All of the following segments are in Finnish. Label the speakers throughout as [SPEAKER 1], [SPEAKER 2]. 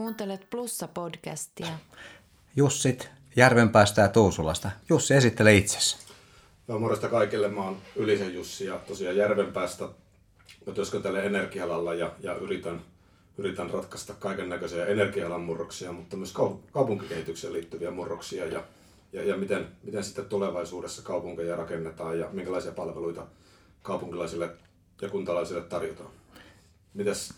[SPEAKER 1] Kuuntelet Plussa-podcastia.
[SPEAKER 2] Jussit Järvenpäästä ja Tuusulasta. Jussi, esittele itsesi.
[SPEAKER 3] No, morjesta kaikille. Mä oon Ylisen Jussi ja tosiaan Järvenpäästä. Mä työskentelen energialalla ja, ja yritän, yritän ratkaista kaiken näköisiä energialan murroksia, mutta myös kaupunkikehitykseen liittyviä murroksia ja, ja, ja miten, miten sitten tulevaisuudessa kaupunkeja rakennetaan ja minkälaisia palveluita kaupunkilaisille ja kuntalaisille tarjotaan. Mitäs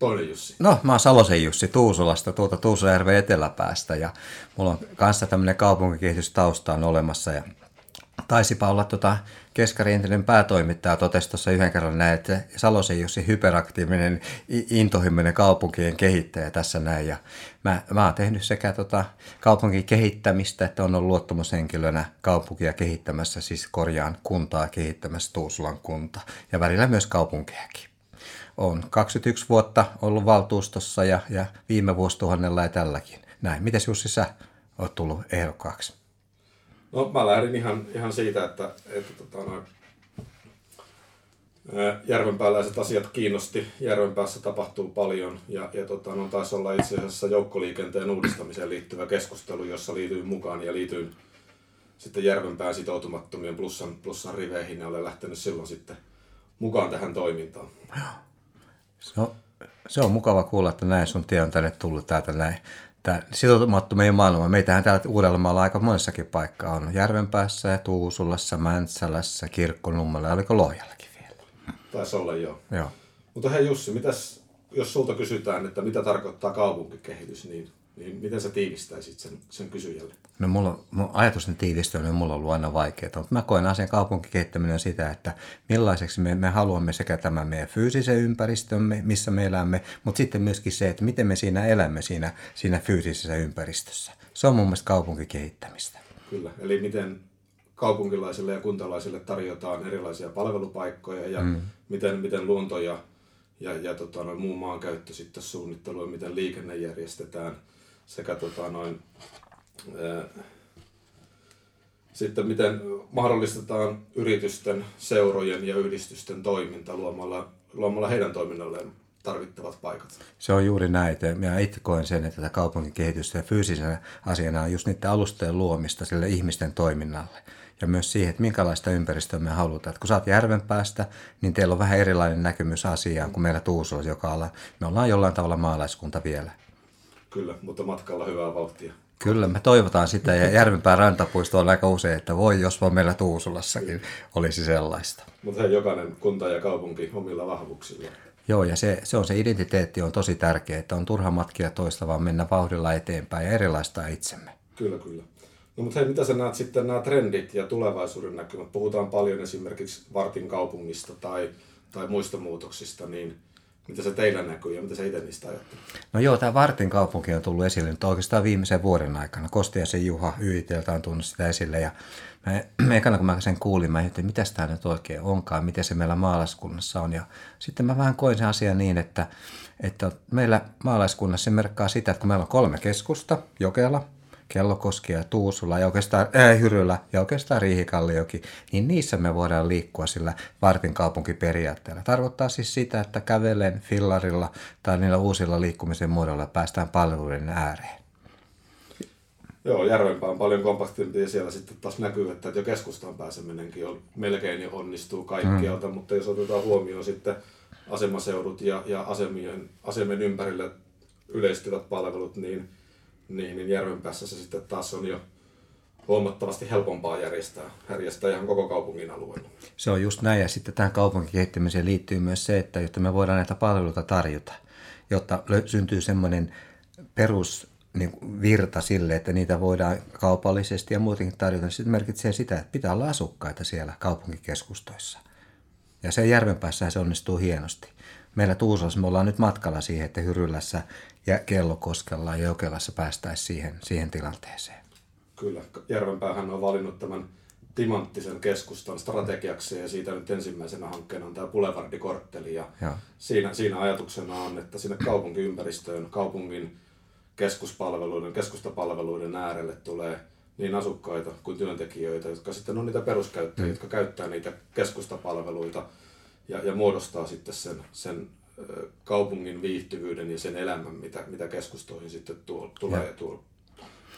[SPEAKER 3] toinen Jussi?
[SPEAKER 2] No, mä oon Salosen Jussi Tuusulasta, tuolta Tuusuljärven eteläpäästä ja mulla on kanssa tämmöinen kaupunkikehitystausta on olemassa ja taisipa olla tota Keskari entinen päätoimittaja totesi tuossa yhden kerran näin, että Salosen Jussi hyperaktiivinen, intohimoinen kaupunkien kehittäjä tässä näin. Ja mä, mä oon tehnyt sekä tota kaupunkin kehittämistä, että on ollut luottamushenkilönä kaupunkia kehittämässä, siis korjaan kuntaa kehittämässä Tuusulan kunta ja välillä myös kaupunkejakin on 21 vuotta ollut valtuustossa ja, ja viime vuosituhannella ja tälläkin. Näin. Miten Jussi sä oot tullut ehdokkaaksi?
[SPEAKER 3] No mä lähdin ihan, ihan siitä, että, että tota, noin, järvenpääläiset asiat kiinnosti. Järvenpäässä tapahtuu paljon ja, ja tota, no, taisi olla itse asiassa joukkoliikenteen uudistamiseen liittyvä keskustelu, jossa liityin mukaan ja liityin sitten Järvenpään sitoutumattomien plussan, plussan riveihin ja olen lähtenyt silloin sitten mukaan tähän toimintaan.
[SPEAKER 2] Se on, se on mukava kuulla, että näin sun tie on tänne tullut täältä näin. Tämä sitoutumattomien maailma. Meitähän täällä Uudellamaalla aika monessakin paikkaa on. Järvenpäässä Tuusulassa, Mäntsälässä, Kirkkonummella ja oliko Lohjallakin vielä?
[SPEAKER 3] Taisi olla joo.
[SPEAKER 2] joo.
[SPEAKER 3] Mutta hei Jussi, mitäs, jos sulta kysytään, että mitä tarkoittaa kaupunkikehitys, niin niin miten sä tiivistäisit sen, sen kysyjälle?
[SPEAKER 2] No mulla, mun ajatusten tiivistäminen mulla on ollut aina vaikeaa, mutta mä koen asian kaupunkikehittäminen sitä, että millaiseksi me, me haluamme sekä tämän meidän fyysisen ympäristömme, missä me elämme, mutta sitten myöskin se, että miten me siinä elämme siinä, siinä fyysisessä ympäristössä. Se on mun mielestä kaupunkikehittämistä.
[SPEAKER 3] Kyllä, eli miten kaupunkilaisille ja kuntalaisille tarjotaan erilaisia palvelupaikkoja ja mm. miten, miten luonto ja, ja, ja tota, no, muun maankäyttö sitten suunnittelu ja miten liikenne järjestetään – sekä tota noin, ää, sitten miten mahdollistetaan yritysten, seurojen ja yhdistysten toiminta luomalla, luomalla heidän toiminnalleen tarvittavat paikat.
[SPEAKER 2] Se on juuri näitä. Minä itse koen sen, että tätä kaupunkikehitystä ja fyysisenä asiana on just niiden alustojen luomista sille ihmisten toiminnalle. Ja myös siihen, että minkälaista ympäristöä me halutaan. Että kun saat järven päästä, niin teillä on vähän erilainen näkemys asiaan kuin meillä Tuusulla, joka olla, me ollaan jollain tavalla maalaiskunta vielä.
[SPEAKER 3] Kyllä, mutta matkalla hyvää vauhtia.
[SPEAKER 2] Kyllä, me toivotaan sitä ja Järvenpään rantapuisto on aika usein, että voi jos vaan meillä Tuusulassakin olisi sellaista.
[SPEAKER 3] Mutta hei, jokainen kunta ja kaupunki omilla vahvuuksilla.
[SPEAKER 2] Joo, ja se, se on se identiteetti on tosi tärkeä, että on turha matkia toista, vaan mennä vauhdilla eteenpäin ja erilaistaa itsemme.
[SPEAKER 3] Kyllä, kyllä. No mutta hei, mitä sä näet sitten nämä trendit ja tulevaisuuden näkymät? Puhutaan paljon esimerkiksi Vartin kaupungista tai, tai muista muutoksista, niin – mitä se teillä näkyy ja mitä se itse niistä ajattelee?
[SPEAKER 2] No joo, tämä Vartin kaupunki on tullut esille nyt oikeastaan viimeisen vuoden aikana. Kostiasen Juha YITltä on tunnut sitä esille ja mä, ekana kun mä sen kuulin, mä ajattelin, mitä tämä nyt oikein onkaan, miten se meillä maalaiskunnassa on. Ja sitten mä vähän koin sen asian niin, että, että meillä maalaiskunnassa se merkkaa sitä, että kun meillä on kolme keskusta, Jokela, Kellokoski ja Tuusula ja oikeastaan äh, Hyrylä ja oikeastaan Riihikalliokin, niin niissä me voidaan liikkua sillä vartin kaupunkiperiaatteella. Tarkoittaa siis sitä, että kävelen fillarilla tai niillä uusilla liikkumisen muodoilla päästään palveluiden ääreen.
[SPEAKER 3] Joo, Järvenpää on paljon kompaktimpi ja siellä sitten taas näkyy, että jo keskustaan pääseminenkin on, melkein jo onnistuu kaikkialta, mm. mutta jos otetaan huomioon sitten asemaseudut ja, ja asemien, asemien ympärille yleistyvät palvelut, niin – niin, niin Järvenpäässä se sitten taas on jo huomattavasti helpompaa järjestää, järjestää ihan koko kaupungin alueella.
[SPEAKER 2] Se on just näin ja sitten tähän kaupunkikehittämiseen liittyy myös se, että jotta me voidaan näitä palveluita tarjota, jotta syntyy semmoinen perus niin virta sille, että niitä voidaan kaupallisesti ja muutenkin tarjota, niin se merkitsee sitä, että pitää olla asukkaita siellä kaupunkikeskustoissa. Ja se järvenpäässä se onnistuu hienosti. Meillä Tuusalassa me ollaan nyt matkalla siihen, että Hyrylässä ja Kellokoskella ja Jokelassa päästäisiin siihen, siihen tilanteeseen.
[SPEAKER 3] Kyllä, Järvenpäähän on valinnut tämän timanttisen keskustan strategiaksi ja siitä nyt ensimmäisenä hankkeena on tämä Boulevardikortteli ja, ja. Siinä, siinä ajatuksena on, että sinne kaupunkiympäristöön, kaupungin keskuspalveluiden, keskustapalveluiden äärelle tulee niin asukkaita kuin työntekijöitä, jotka sitten on niitä peruskäyttäjiä, mm. jotka käyttää niitä keskustapalveluita ja, ja muodostaa sitten sen, sen kaupungin viihtyvyyden ja sen elämän, mitä, mitä keskustoihin sitten tuo, tulee ja tuo,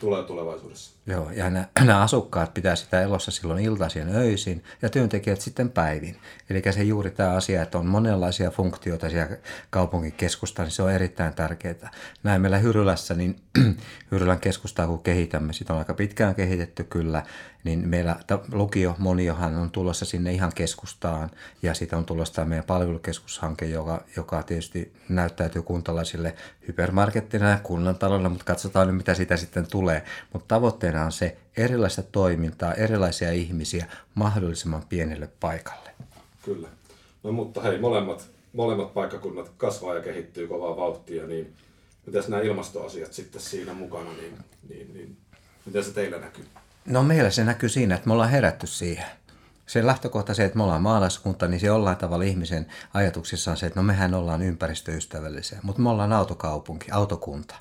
[SPEAKER 3] tulee tulevaisuudessa.
[SPEAKER 2] Joo, ja nämä, nämä asukkaat pitää sitä elossa silloin iltaisin öisin ja työntekijät sitten päivin. Eli se juuri tämä asia, että on monenlaisia funktioita siellä kaupungin keskusta, niin se on erittäin tärkeää. Näin meillä Hyrylässä, niin Hyrylän keskustaa kun kehitämme, sitä on aika pitkään kehitetty kyllä, niin meillä lukio moniohan on tulossa sinne ihan keskustaan ja siitä on tulossa tämä meidän palvelukeskushanke, joka, joka tietysti näyttäytyy kuntalaisille hypermarkettina ja kunnantalolla, mutta katsotaan nyt mitä siitä sitten tulee. Mutta tavoitteena on se erilaista toimintaa, erilaisia ihmisiä mahdollisimman pienelle paikalle.
[SPEAKER 3] Kyllä. No mutta hei, molemmat, molemmat paikkakunnat kasvaa ja kehittyy kovaa vauhtia, niin miten nämä ilmastoasiat sitten siinä mukana, niin, niin, niin miten se teillä näkyy?
[SPEAKER 2] No meillä se näkyy siinä, että me ollaan herätty siihen. Se lähtökohta se, että me ollaan maalaiskunta, niin se jollain tavalla ihmisen ajatuksissa on se, että no mehän ollaan ympäristöystävällisiä, mutta me ollaan autokaupunki, autokunta.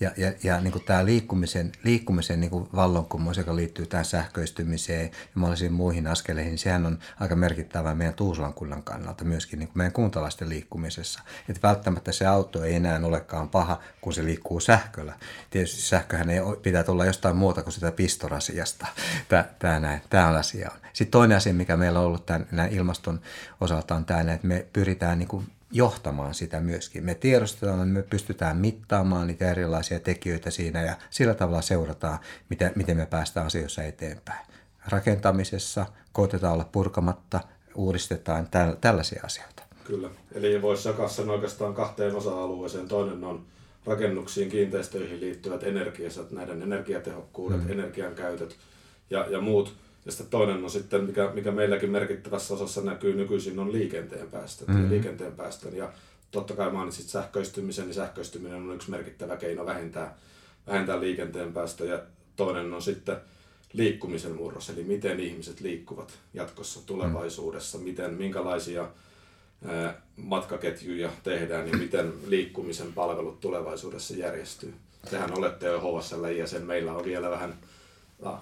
[SPEAKER 2] Ja, ja, ja niin kuin tämä liikkumisen, liikkumisen niin kuin vallankumous, joka liittyy tähän sähköistymiseen ja mahdollisiin muihin askeleihin, niin sehän on aika merkittävää meidän Tuusulan kunnan kannalta myöskin niin kuin meidän kuntalaisten liikkumisessa. Että välttämättä se auto ei enää olekaan paha, kun se liikkuu sähköllä. Tietysti sähköhän ei pitää tulla jostain muuta kuin sitä pistorasiasta. Tämä, tämä, näin, tämä on asia. Sitten toinen asia, mikä meillä on ollut tämän, ilmaston osalta on tämä, että me pyritään niin kuin johtamaan sitä myöskin. Me tiedostetaan, me pystytään mittaamaan niitä erilaisia tekijöitä siinä ja sillä tavalla seurataan, miten, miten me päästään asioissa eteenpäin. Rakentamisessa koitetaan olla purkamatta, uudistetaan täl, tällaisia asioita.
[SPEAKER 3] Kyllä, eli voisi jakaa sen oikeastaan kahteen osa-alueeseen. Toinen on rakennuksiin, kiinteistöihin liittyvät energiasat, näiden energiatehokkuudet, mm. energian käytöt ja, ja muut ja sitten toinen on sitten, mikä, mikä meilläkin merkittävässä osassa näkyy nykyisin, on liikenteen päästöt mm-hmm. ja liikenteen päästön. Ja totta kai mainitsit sähköistymisen, niin sähköistyminen on yksi merkittävä keino vähentää, vähentää liikenteen päästöjä. Toinen on sitten liikkumisen murros, eli miten ihmiset liikkuvat jatkossa tulevaisuudessa, mm. miten, minkälaisia matkaketjuja tehdään ja miten liikkumisen palvelut tulevaisuudessa järjestyy. Tehän olette jo HSL ja sen meillä on vielä vähän ah,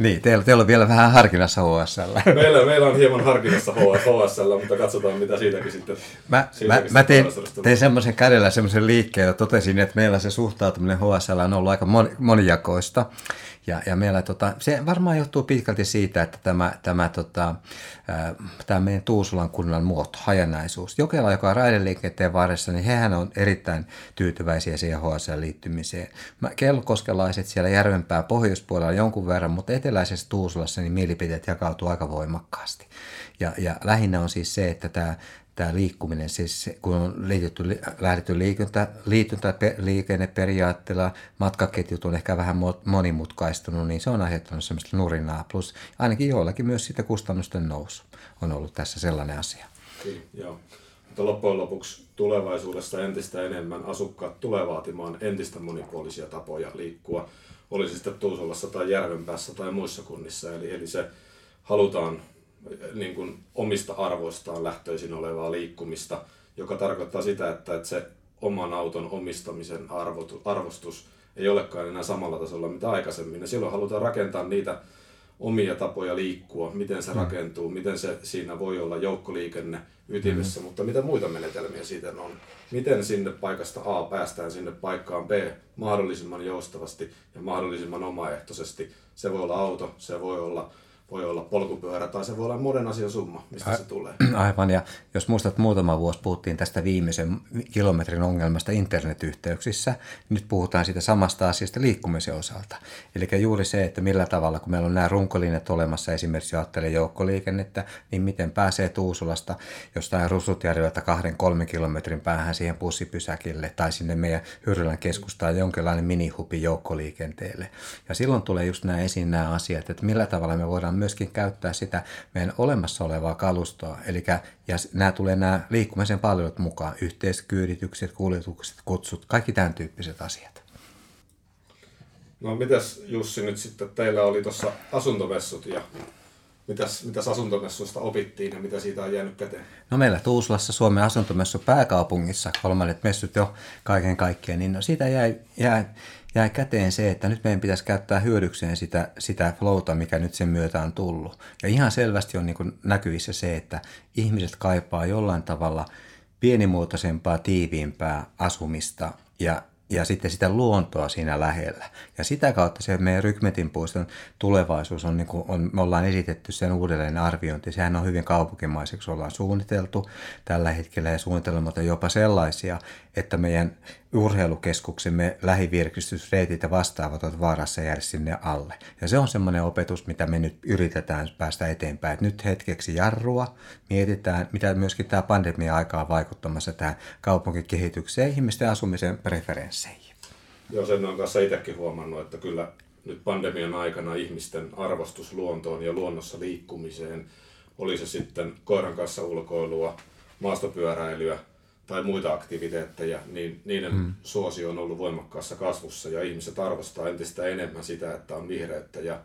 [SPEAKER 2] niin, teillä, teillä on vielä vähän harkinnassa HSL.
[SPEAKER 3] Meillä, meillä on hieman harkinnassa HSL, mutta katsotaan mitä siitäkin sitten
[SPEAKER 2] Mä, siitäkin mä, mä tein, tein semmoisen kädellä semmoisen liikkeen ja totesin, että meillä se suhtautuminen HSL on ollut aika monijakoista. Ja, ja meillä tota, se varmaan johtuu pitkälti siitä, että tämä, tämä, tota, tämä meidän Tuusulan kunnan muoto, hajanaisuus. Jokela, joka on raideliikenteen varressa, niin hehän on erittäin tyytyväisiä siihen HSL-liittymiseen. Kellokoskelaiset siellä Järvenpää pohjoispuolella jonkun verran, mutta eteläisessä Tuusulassa niin mielipiteet jakautuu aika voimakkaasti. Ja, ja lähinnä on siis se, että tämä tämä liikkuminen, siis kun on liitytty, lähdetty liikunta, liityntä liikenneperiaatteella, matkaketjut on ehkä vähän monimutkaistunut, niin se on aiheuttanut semmoista nurinaa. Plus ainakin joillakin myös sitä kustannusten nousu on ollut tässä sellainen asia.
[SPEAKER 3] Kyllä, joo. Mutta loppujen lopuksi tulevaisuudessa entistä enemmän asukkaat tulee vaatimaan entistä monipuolisia tapoja liikkua, olisi sitten Tuusolassa tai Järvenpäässä tai muissa kunnissa. Eli, eli se halutaan niin kuin omista arvoistaan lähtöisin olevaa liikkumista, joka tarkoittaa sitä, että, että se oman auton omistamisen arvostus ei olekaan enää samalla tasolla mitä aikaisemmin. Ja silloin halutaan rakentaa niitä omia tapoja liikkua, miten se mm. rakentuu, miten se siinä voi olla joukkoliikenne ytimessä, mm. mutta mitä muita menetelmiä siitä on. Miten sinne paikasta A päästään sinne paikkaan B mahdollisimman joustavasti ja mahdollisimman omaehtoisesti. Se voi olla auto, se voi olla voi olla polkupyörä tai se voi olla monen asian summa, mistä A- se tulee.
[SPEAKER 2] Aivan, ja jos muistat muutama vuosi puhuttiin tästä viimeisen kilometrin ongelmasta internetyhteyksissä, nyt puhutaan siitä samasta asiasta liikkumisen osalta. Eli juuri se, että millä tavalla, kun meillä on nämä runkolinjat olemassa, esimerkiksi ajattelee joukkoliikennettä, niin miten pääsee Tuusulasta jostain Rusutjärveltä kahden, kolmen kilometrin päähän siihen bussipysäkille tai sinne meidän Hyrylän keskustaan jonkinlainen minihupi joukkoliikenteelle. Ja silloin tulee just nämä esiin nämä asiat, että millä tavalla me voidaan myöskin käyttää sitä meidän olemassa olevaa kalustoa. Eli ja nämä tulee nämä liikkumisen palvelut mukaan, yhteiskyyditykset, kuljetukset, kutsut, kaikki tämän tyyppiset asiat.
[SPEAKER 3] No mitäs Jussi nyt sitten, teillä oli tuossa asuntovessut ja mitäs, mitäs asuntomessuista opittiin ja mitä siitä on jäänyt käteen?
[SPEAKER 2] No meillä Tuusulassa Suomen asuntomessu pääkaupungissa, kolmannet messut jo kaiken kaikkiaan, niin no siitä jäi, jäi, jäi käteen se, että nyt meidän pitäisi käyttää hyödykseen sitä, sitä flowta, mikä nyt sen myötä on tullut. Ja ihan selvästi on niin näkyvissä se, että ihmiset kaipaa jollain tavalla pienimuotoisempaa, tiiviimpää asumista ja ja sitten sitä luontoa siinä lähellä. Ja sitä kautta se meidän Rykmetin puiston tulevaisuus on, niin kuin on, me ollaan esitetty sen uudelleen arviointi. Sehän on hyvin kaupunkimaiseksi ollaan suunniteltu tällä hetkellä ja suunnitelmat on jopa sellaisia, että meidän urheilukeskuksemme lähivirkistysreitit ja vastaavat ovat vaarassa jäädä sinne alle. Ja se on semmoinen opetus, mitä me nyt yritetään päästä eteenpäin. Että nyt hetkeksi jarrua, mietitään, mitä myöskin tämä pandemia aikaa vaikuttamassa tähän kaupunkikehitykseen ja ihmisten asumisen preferensseihin.
[SPEAKER 3] Joo, sen on kanssa itsekin huomannut, että kyllä nyt pandemian aikana ihmisten arvostus luontoon ja luonnossa liikkumiseen, oli se sitten koiran kanssa ulkoilua, maastopyöräilyä, tai muita aktiviteetteja, niin niiden hmm. suosio on ollut voimakkaassa kasvussa ja ihmiset arvostaa entistä enemmän sitä, että on vihreyttä ja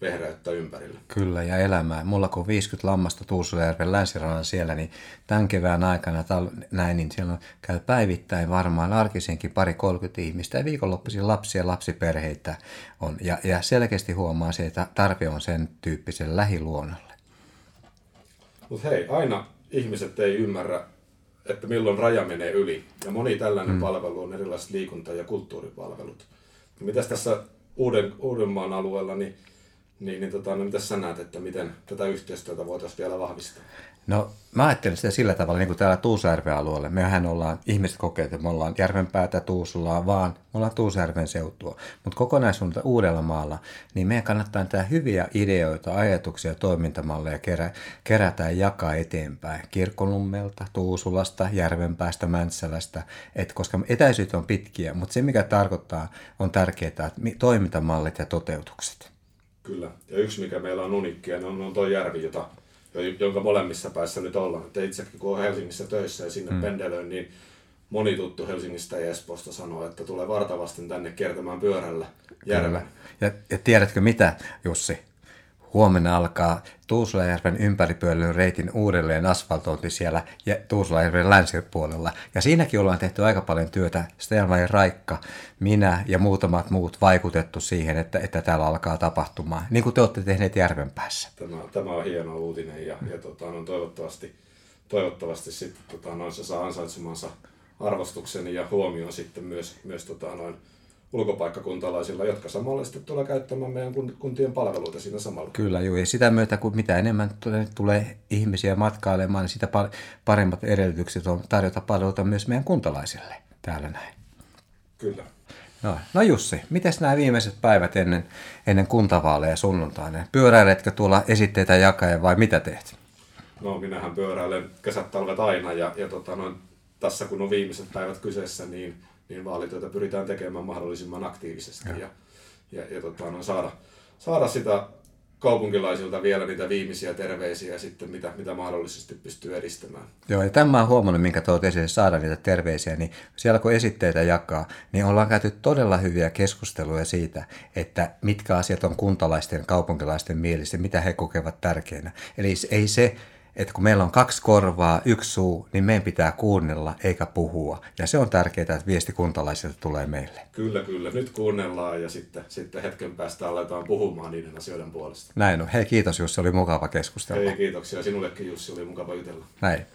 [SPEAKER 3] vehreyttä ympärillä.
[SPEAKER 2] Kyllä, ja elämää. Mulla kun 50 lammasta Tuusulajärven länsirannan siellä, niin tämän kevään aikana tal- näin, niin siellä käy päivittäin varmaan arkisenkin pari 30 ihmistä ja viikonloppuisin lapsia ja lapsiperheitä on. Ja, ja selkeästi huomaa se, että tarve on sen tyyppisen lähiluonnolle.
[SPEAKER 3] Mutta hei, aina ihmiset ei ymmärrä että milloin raja menee yli. Ja moni tällainen mm. palvelu on erilaiset liikunta- ja kulttuuripalvelut. Mitäs tässä Uuden, Uudenmaan alueella, niin, niin, niin tota, no, mitä sä näet, että miten tätä yhteistyötä voitaisiin vielä vahvistaa?
[SPEAKER 2] No mä ajattelen sitä sillä tavalla, niin kuin täällä Tuusjärven alueella. Mehän ollaan, ihmiset kokee, että me ollaan Järvenpäätä Tuusulaa, vaan me ollaan Tuusjärven seutua. Mutta kokonaisuutta uudella maalla, niin meidän kannattaa näitä hyviä ideoita, ajatuksia, toimintamalleja kerä, kerätä ja jakaa eteenpäin. Kirkkonummelta, Tuusulasta, Järvenpäästä, Mäntsälästä, et, koska etäisyyt on pitkiä, mutta se mikä tarkoittaa on tärkeää, että toimintamallit ja toteutukset.
[SPEAKER 3] Kyllä, ja yksi mikä meillä on unikkia, on, on tuo järvi, jota jonka molemmissa päässä nyt ollaan. Et itsekin kun on Helsingissä töissä ja sinne mm. pendelöin, niin moni tuttu Helsingistä ja Espoosta sanoo, että tulee vartavasti tänne kiertämään pyörällä järven.
[SPEAKER 2] Ja, ja tiedätkö mitä, Jussi? Huomenna alkaa Tuusulajärven ympäripyöllyn reitin uudelleen asfaltointi siellä Tuusulajärven länsipuolella. Ja siinäkin ollaan tehty aika paljon työtä. Stelmanin Raikka, minä ja muutamat muut vaikutettu siihen, että, että täällä alkaa tapahtumaan. Niin kuin te olette tehneet järven päässä.
[SPEAKER 3] Tämä, tämä on hieno uutinen ja, ja tota, no, toivottavasti, toivottavasti sitten, tota, noin, se saa ansaitsemansa arvostuksen ja huomioon sitten myös, myös tota, noin, ulkopaikkakuntalaisilla, jotka samalla sitten tulee käyttämään meidän kuntien palveluita siinä samalla.
[SPEAKER 2] Kyllä, joo. Ja sitä myötä, kun mitä enemmän tulee ihmisiä matkailemaan, niin sitä paremmat edellytykset on tarjota palveluita myös meidän kuntalaisille täällä näin.
[SPEAKER 3] Kyllä.
[SPEAKER 2] No, no Jussi, miten nämä viimeiset päivät ennen, ennen kuntavaaleja sunnuntaina? Pyöräiletkö tuolla esitteitä jakaja vai mitä teet?
[SPEAKER 3] No minähän pyöräilen kesät talvet aina ja, ja tota, no, tässä kun on viimeiset päivät kyseessä, niin niin vaalityötä pyritään tekemään mahdollisimman aktiivisesti ja, ja, ja, ja tota, no, saada, saada sitä kaupunkilaisilta vielä niitä viimeisiä terveisiä sitten, mitä, mitä mahdollisesti pystyy edistämään.
[SPEAKER 2] Joo, ja tämä on huomannut, minkä tuot esille saada niitä terveisiä, niin siellä kun esitteitä jakaa, niin ollaan käyty todella hyviä keskusteluja siitä, että mitkä asiat on kuntalaisten, kaupunkilaisten mielissä, mitä he kokevat tärkeänä. Eli ei se, että kun meillä on kaksi korvaa, yksi suu, niin meidän pitää kuunnella eikä puhua. Ja se on tärkeää, että viesti kuntalaisilta tulee meille.
[SPEAKER 3] Kyllä, kyllä. Nyt kuunnellaan ja sitten, sitten hetken päästä aletaan puhumaan niiden asioiden puolesta.
[SPEAKER 2] Näin on. Hei, kiitos Jussi, oli mukava keskustella.
[SPEAKER 3] Hei, kiitoksia. Sinullekin Jussi, oli mukava jutella.
[SPEAKER 2] Näin.